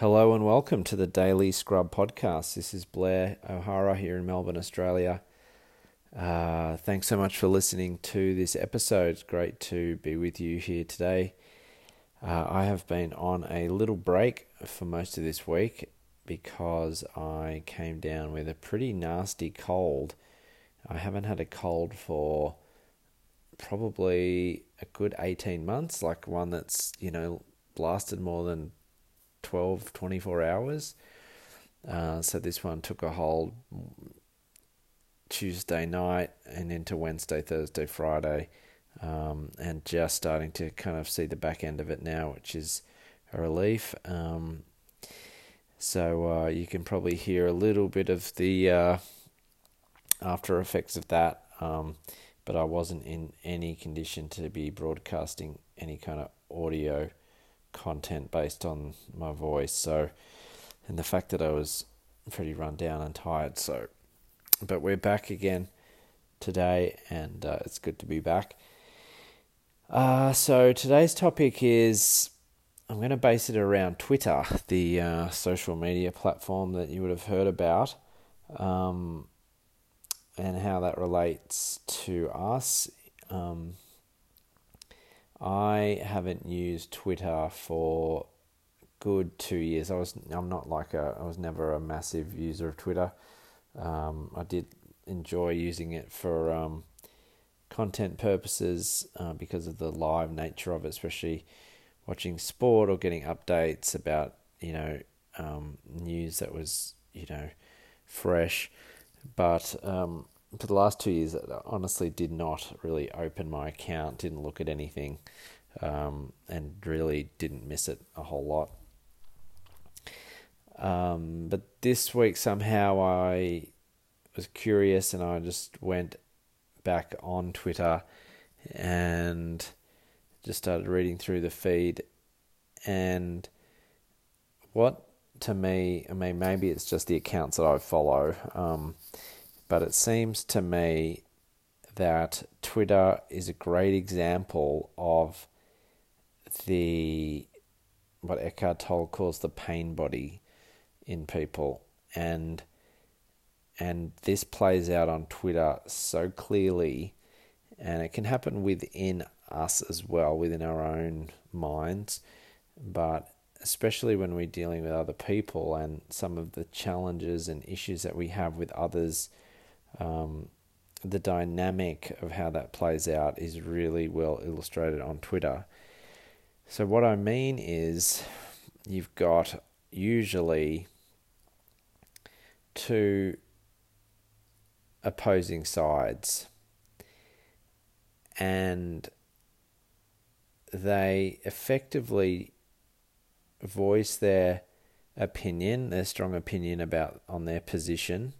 Hello and welcome to the Daily Scrub Podcast. This is Blair O'Hara here in Melbourne, Australia. Uh, thanks so much for listening to this episode. It's great to be with you here today. Uh, I have been on a little break for most of this week because I came down with a pretty nasty cold. I haven't had a cold for probably a good 18 months, like one that's, you know, lasted more than 12, 24 hours. Uh, so this one took a hold Tuesday night and into Wednesday, Thursday, Friday, um, and just starting to kind of see the back end of it now, which is a relief. Um, so uh, you can probably hear a little bit of the uh, after effects of that, um, but I wasn't in any condition to be broadcasting any kind of audio content based on my voice. So, and the fact that I was pretty run down and tired. So, but we're back again today, and uh, it's good to be back. Uh, so today's topic is I'm going to base it around Twitter, the uh, social media platform that you would have heard about, um, and how that relates to us. Um, I haven't used Twitter for good two years. I was I'm not like a I was never a massive user of Twitter. Um, I did enjoy using it for um, content purposes uh, because of the live nature of it, especially watching sport or getting updates about you know um, news that was you know fresh. But um, for the last two years, I honestly did not really open my account, didn't look at anything, um, and really didn't miss it a whole lot. Um, but this week, somehow, I was curious and I just went back on Twitter and just started reading through the feed. And what to me, I mean, maybe it's just the accounts that I follow. Um, but it seems to me that Twitter is a great example of the what Eckhart Tolle calls the pain body in people. And and this plays out on Twitter so clearly. And it can happen within us as well within our own minds. But especially when we're dealing with other people and some of the challenges and issues that we have with others um, the dynamic of how that plays out is really well illustrated on Twitter. So, what I mean is, you've got usually two opposing sides, and they effectively voice their opinion, their strong opinion about on their position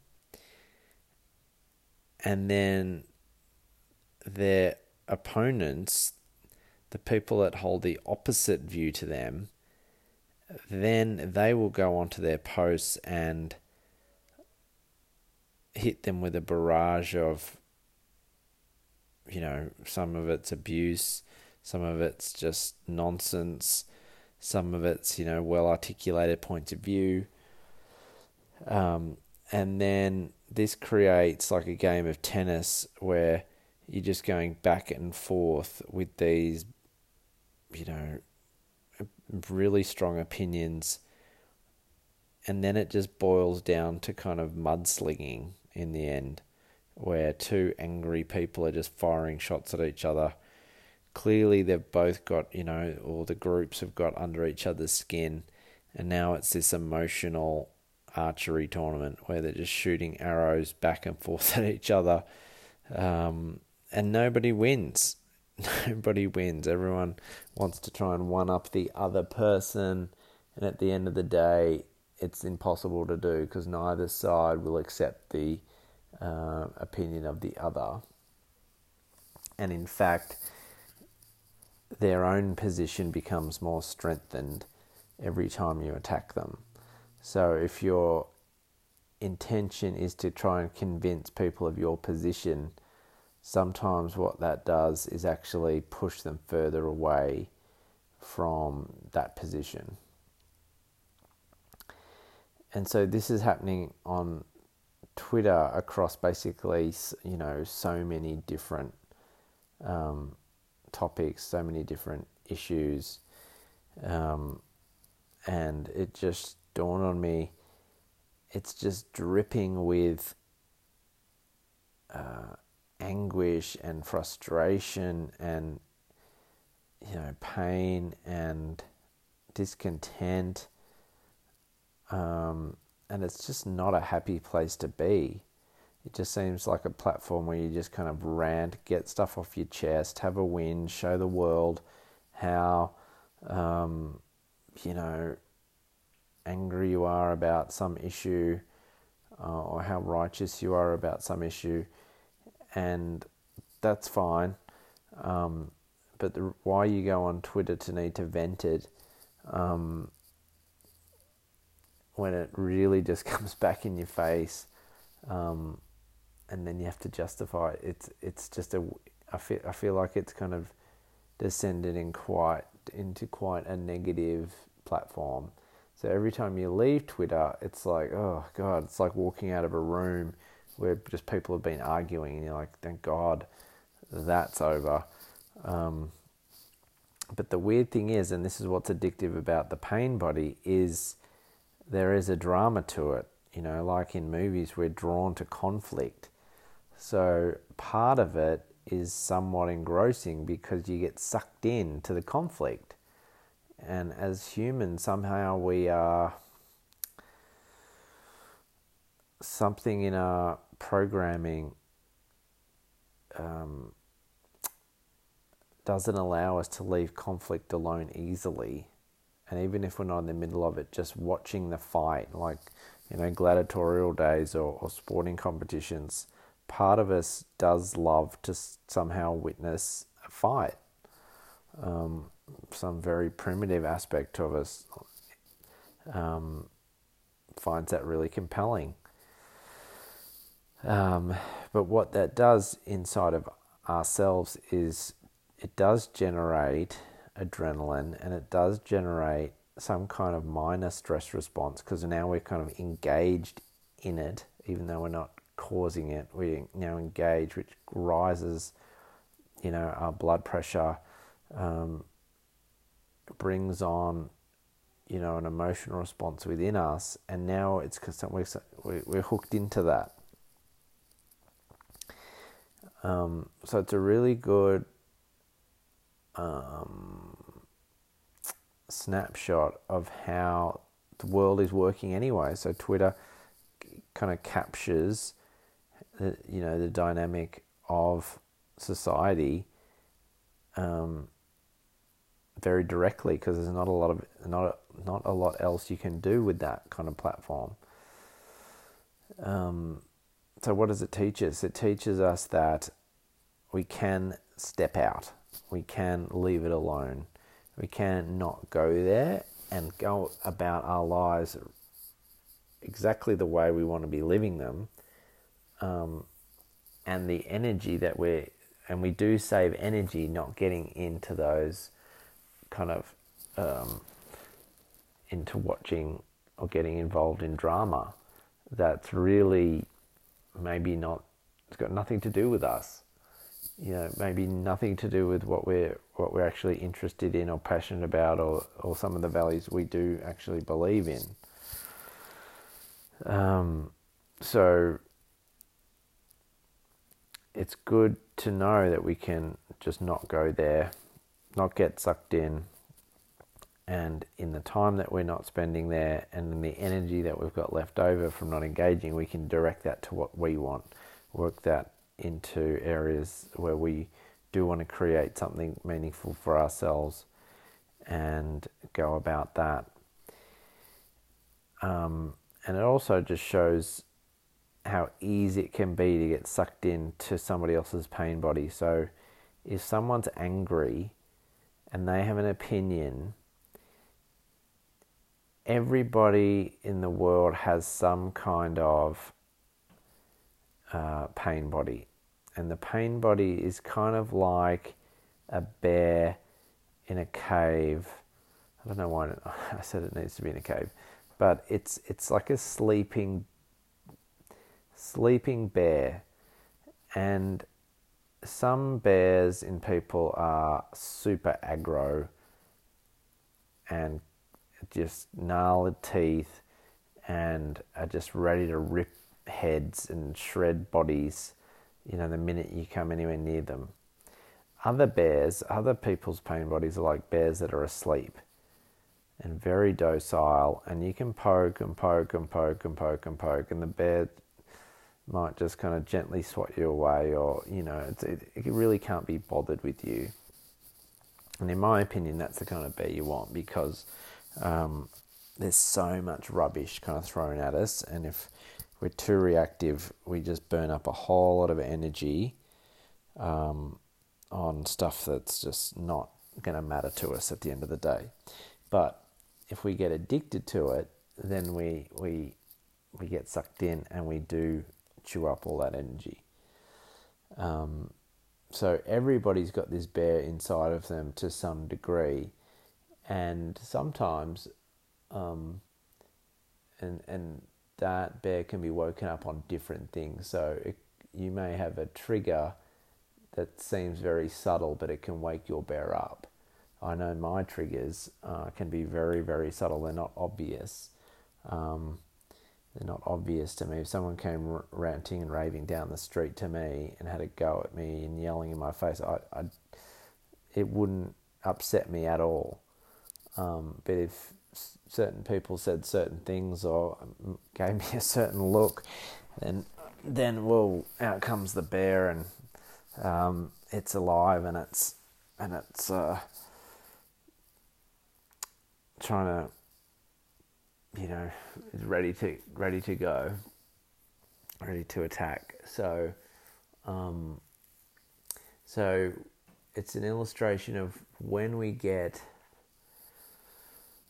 and then their opponents, the people that hold the opposite view to them, then they will go onto their posts and hit them with a barrage of, you know, some of it's abuse, some of it's just nonsense, some of it's, you know, well articulated points of view. Um, and then this creates like a game of tennis where you're just going back and forth with these, you know, really strong opinions. And then it just boils down to kind of mudslinging in the end, where two angry people are just firing shots at each other. Clearly, they've both got, you know, or the groups have got under each other's skin. And now it's this emotional archery tournament where they're just shooting arrows back and forth at each other, um, and nobody wins. Nobody wins. Everyone wants to try and one up the other person, and at the end of the day, it's impossible to do because neither side will accept the uh, opinion of the other. And in fact, their own position becomes more strengthened every time you attack them. So if your intention is to try and convince people of your position, sometimes what that does is actually push them further away from that position. and so this is happening on Twitter across basically, you know, so many different um, topics, so many different issues. Um, and it just dawned on me it's just dripping with uh, anguish and frustration and you know pain and discontent um, and it's just not a happy place to be. It just seems like a platform where you just kind of rant, get stuff off your chest, have a win, show the world how, um, you know, angry you are about some issue uh, or how righteous you are about some issue. And that's fine. Um, but the, why you go on Twitter to need to vent it um, when it really just comes back in your face, um, and then you have to justify it. It's it's just a I feel I feel like it's kind of descended in quite into quite a negative platform. So every time you leave Twitter, it's like oh god, it's like walking out of a room where just people have been arguing, and you're like, thank God, that's over. Um, but the weird thing is, and this is what's addictive about the pain body, is there is a drama to it. You know, like in movies, we're drawn to conflict. So part of it is somewhat engrossing because you get sucked in to the conflict. And as humans, somehow we are something in our programming um, doesn't allow us to leave conflict alone easily and even if we're not in the middle of it, just watching the fight, like you know, gladiatorial days or, or sporting competitions, part of us does love to somehow witness a fight. Um, some very primitive aspect of us um, finds that really compelling. Um, but what that does inside of ourselves is it does generate adrenaline and it does generate some kind of minor stress response because now we're kind of engaged in it, even though we're not causing it. We're now engaged, which rises, you know, our blood pressure, um, brings on, you know, an emotional response within us, and now it's because we're, we're hooked into that. Um, so it's a really good um, snapshot of how the world is working anyway. So Twitter kind of captures, the, you know, the dynamic of society um, very directly because there's not a lot of not not a lot else you can do with that kind of platform. Um, so what does it teach us? It teaches us that we can step out we can leave it alone. We can not go there and go about our lives exactly the way we want to be living them. Um, and the energy that we're, and we do save energy not getting into those kind of, um, into watching or getting involved in drama that's really maybe not, it's got nothing to do with us. You know maybe nothing to do with what we're what we're actually interested in or passionate about or or some of the values we do actually believe in. Um, so it's good to know that we can just not go there not get sucked in and in the time that we're not spending there and in the energy that we've got left over from not engaging we can direct that to what we want work that into areas where we do want to create something meaningful for ourselves and go about that. Um, and it also just shows how easy it can be to get sucked into somebody else's pain body. So if someone's angry and they have an opinion, everybody in the world has some kind of uh, pain body and the pain body is kind of like a bear in a cave. I don't know why I said it needs to be in a cave, but it's it's like a sleeping sleeping bear, and some bears in people are super aggro and just gnarled teeth and are just ready to rip heads and shred bodies, you know, the minute you come anywhere near them. Other bears, other people's pain bodies are like bears that are asleep and very docile, and you can poke and poke and poke and poke and poke, and the bear might just kind of gently swat you away, or you know, it, it really can't be bothered with you. And in my opinion, that's the kind of bear you want because um, there's so much rubbish kind of thrown at us, and if we're too reactive, we just burn up a whole lot of energy um, on stuff that's just not going to matter to us at the end of the day. But if we get addicted to it, then we we we get sucked in and we do chew up all that energy. Um, so everybody's got this bear inside of them to some degree, and sometimes, um, and and that bear can be woken up on different things. So it, you may have a trigger that seems very subtle, but it can wake your bear up. I know my triggers uh, can be very, very subtle. They're not obvious. Um, they're not obvious to me. If someone came r- ranting and raving down the street to me and had a go at me and yelling in my face, I, I it wouldn't upset me at all. Um, but if certain people said certain things or gave me a certain look, then then well, out comes the bear and um, it's alive and it's and it's uh, trying to, you know, is ready to ready to go, ready to attack. So, um, so it's an illustration of when we get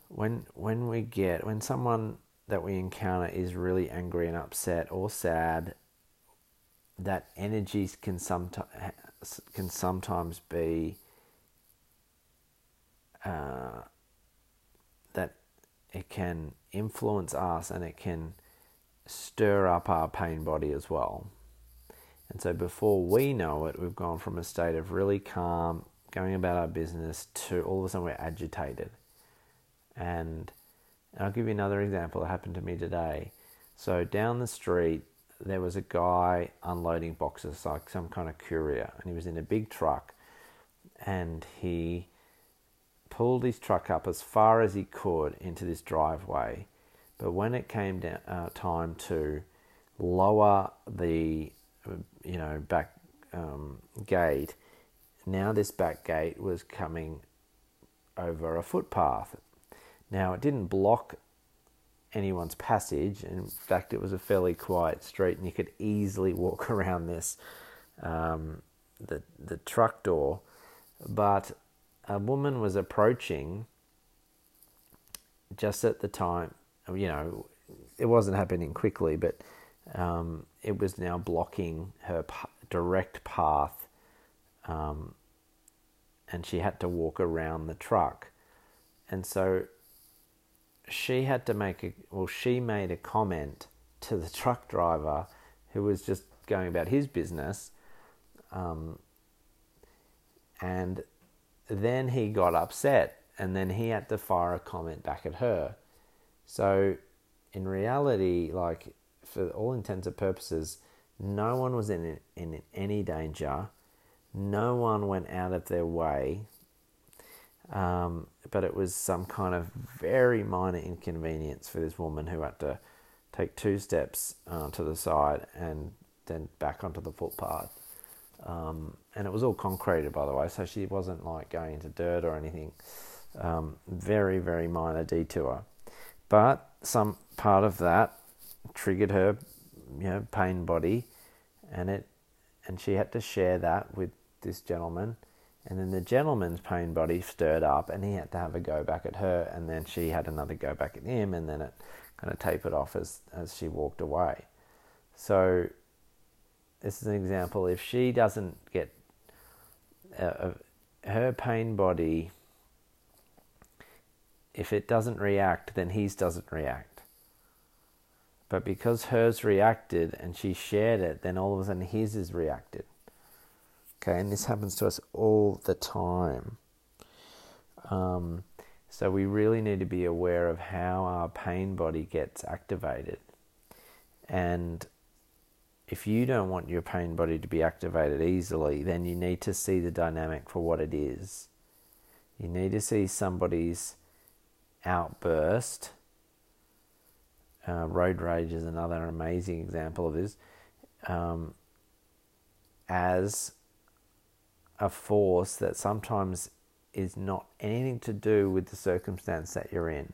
when when we get when someone that we encounter is really angry and upset or sad that energies can sometimes can sometimes be uh, it can influence us and it can stir up our pain body as well. And so before we know it, we've gone from a state of really calm, going about our business, to all of a sudden we're agitated. And, I'll give you another example that happened to me today. So down the street, there was a guy unloading boxes, like some kind of courier, and he was in a big truck, and he pulled his truck up as far as he could into this driveway. But when it came down, uh, time to lower the, you know, back um, gate, now this back gate was coming over a footpath. Now it didn't block anyone's passage. In fact, it was a fairly quiet street, and you could easily walk around this um, the the truck door. But a woman was approaching just at the time, you know, it wasn't happening quickly, but um, it was now blocking her p- direct path, um, and she had to walk around the truck. And so she had to make a, well, she made a comment to the truck driver who was just going about his business. Um, and then he got upset and then he had to fire a comment back at her. So, in reality, like for all intents and purposes, no one was in, in any danger. No one went out of their way. Um, but it was some kind of very minor inconvenience for this woman who had to take two steps uh, to the side and then back onto the footpath. Um, and it was all concreted, by the way, so she wasn't like going into dirt or anything. Um, very, very minor detour. But some part of that triggered her, you know, pain body, and it, and she had to share that with this gentleman. And then the gentleman's pain body stirred up, and he had to have a go back at her, and then she had another go back at him, and then it kind of tapered off as as she walked away. So this is an example. If she doesn't get uh, her pain body, if it doesn't react, then his doesn't react. But because hers reacted and she shared it, then all of a sudden his is reacted. Okay, and this happens to us all the time. Um, so we really need to be aware of how our pain body gets activated. And if you don't want your pain body to be activated easily, then you need to see the dynamic for what it is. You need to see somebody's outburst. Uh, road rage is another amazing example of this. Um, as a force that sometimes is not anything to do with the circumstance that you're in.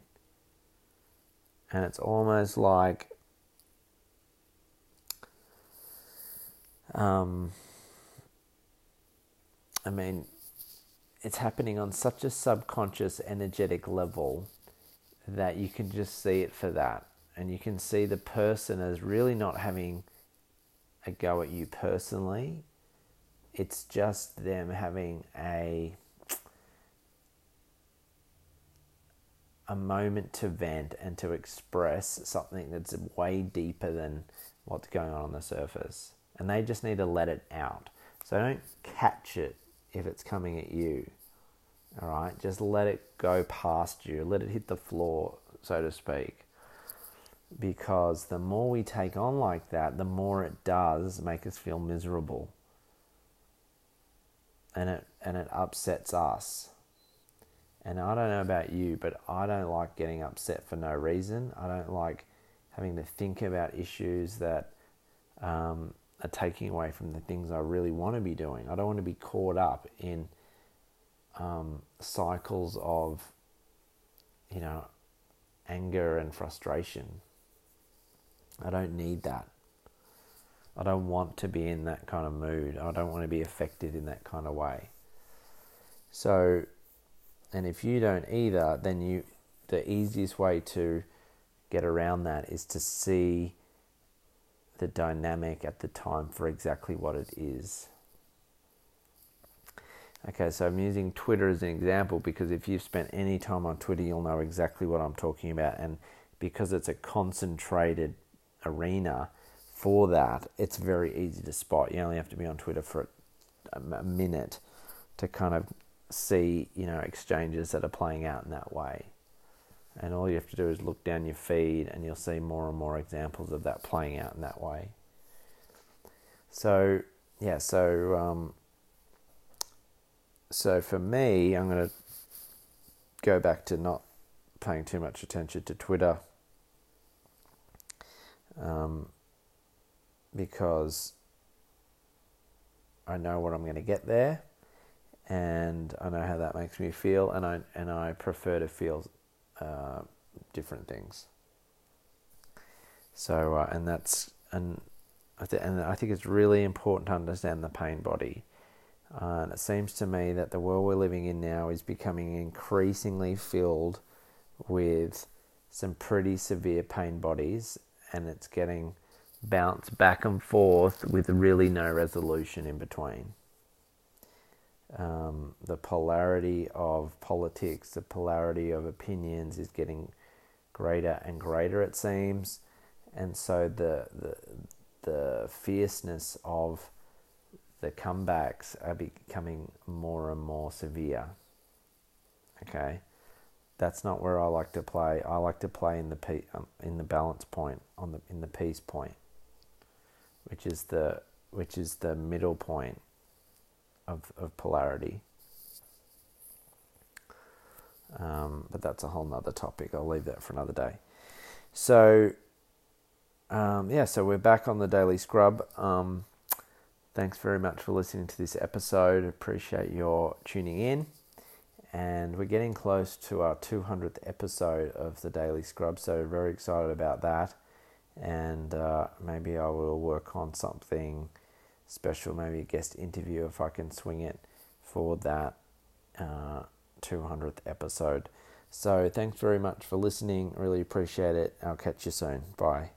And it's almost like um, I mean, it's happening on such a subconscious energetic level that you can just see it for that. And you can see the person as really not having a go at you personally, it's just them having a a moment to vent and to express something that's way deeper than what's going on on the surface. And they just need to let it out. So don't catch it if it's coming at you. All right, just let it go past you, let it hit the floor, so to speak. Because the more we take on like that, the more it does make us feel miserable and it and it upsets us. And I don't know about you, but I don't like getting upset for no reason. I don't like having to think about issues that um, are taking away from the things I really want to be doing. I don't want to be caught up in um, cycles of, you know, anger and frustration. I don't need that. I don't want to be in that kind of mood. I don't want to be affected in that kind of way. So, and if you don't either, then you the easiest way to get around that is to see the dynamic at the time for exactly what it is. Okay, so I'm using Twitter as an example because if you've spent any time on Twitter, you'll know exactly what I'm talking about. And because it's a concentrated arena, for that, it's very easy to spot. You only have to be on Twitter for a minute to kind of see, you know, exchanges that are playing out in that way. And all you have to do is look down your feed and you'll see more and more examples of that playing out in that way. So, yeah, so um, so for me, I'm going to go back to not paying too much attention to Twitter. Um, because I know what I'm going to get there, and I know how that makes me feel, and I and I prefer to feel uh, different things. So uh, and that's and I th- and I think it's really important to understand the pain body. Uh, and it seems to me that the world we're living in now is becoming increasingly filled with some pretty severe pain bodies, and it's getting bounced back and forth with really no resolution in between. Um, the polarity of politics, the polarity of opinions is getting greater and greater, it seems, and so the the the fierceness of the comebacks are becoming more and more severe. Okay, that's not where I like to play. I like to play in the um, in the balance point on the in the peace point which is the which is the middle point of of polarity. Um, but that's a whole nother topic. I'll leave that for another day. So, um, yeah, so we're back on the daily scrub. Um, thanks very much for listening to this episode. Appreciate your tuning in. And we're getting close to our 200th episode of the Daily Scrub, so very excited about that and uh, maybe I will work on something special, maybe a guest interview if I can swing it for that uh, 200th episode. So, thanks very much for listening. Really appreciate it. I'll catch you soon. Bye.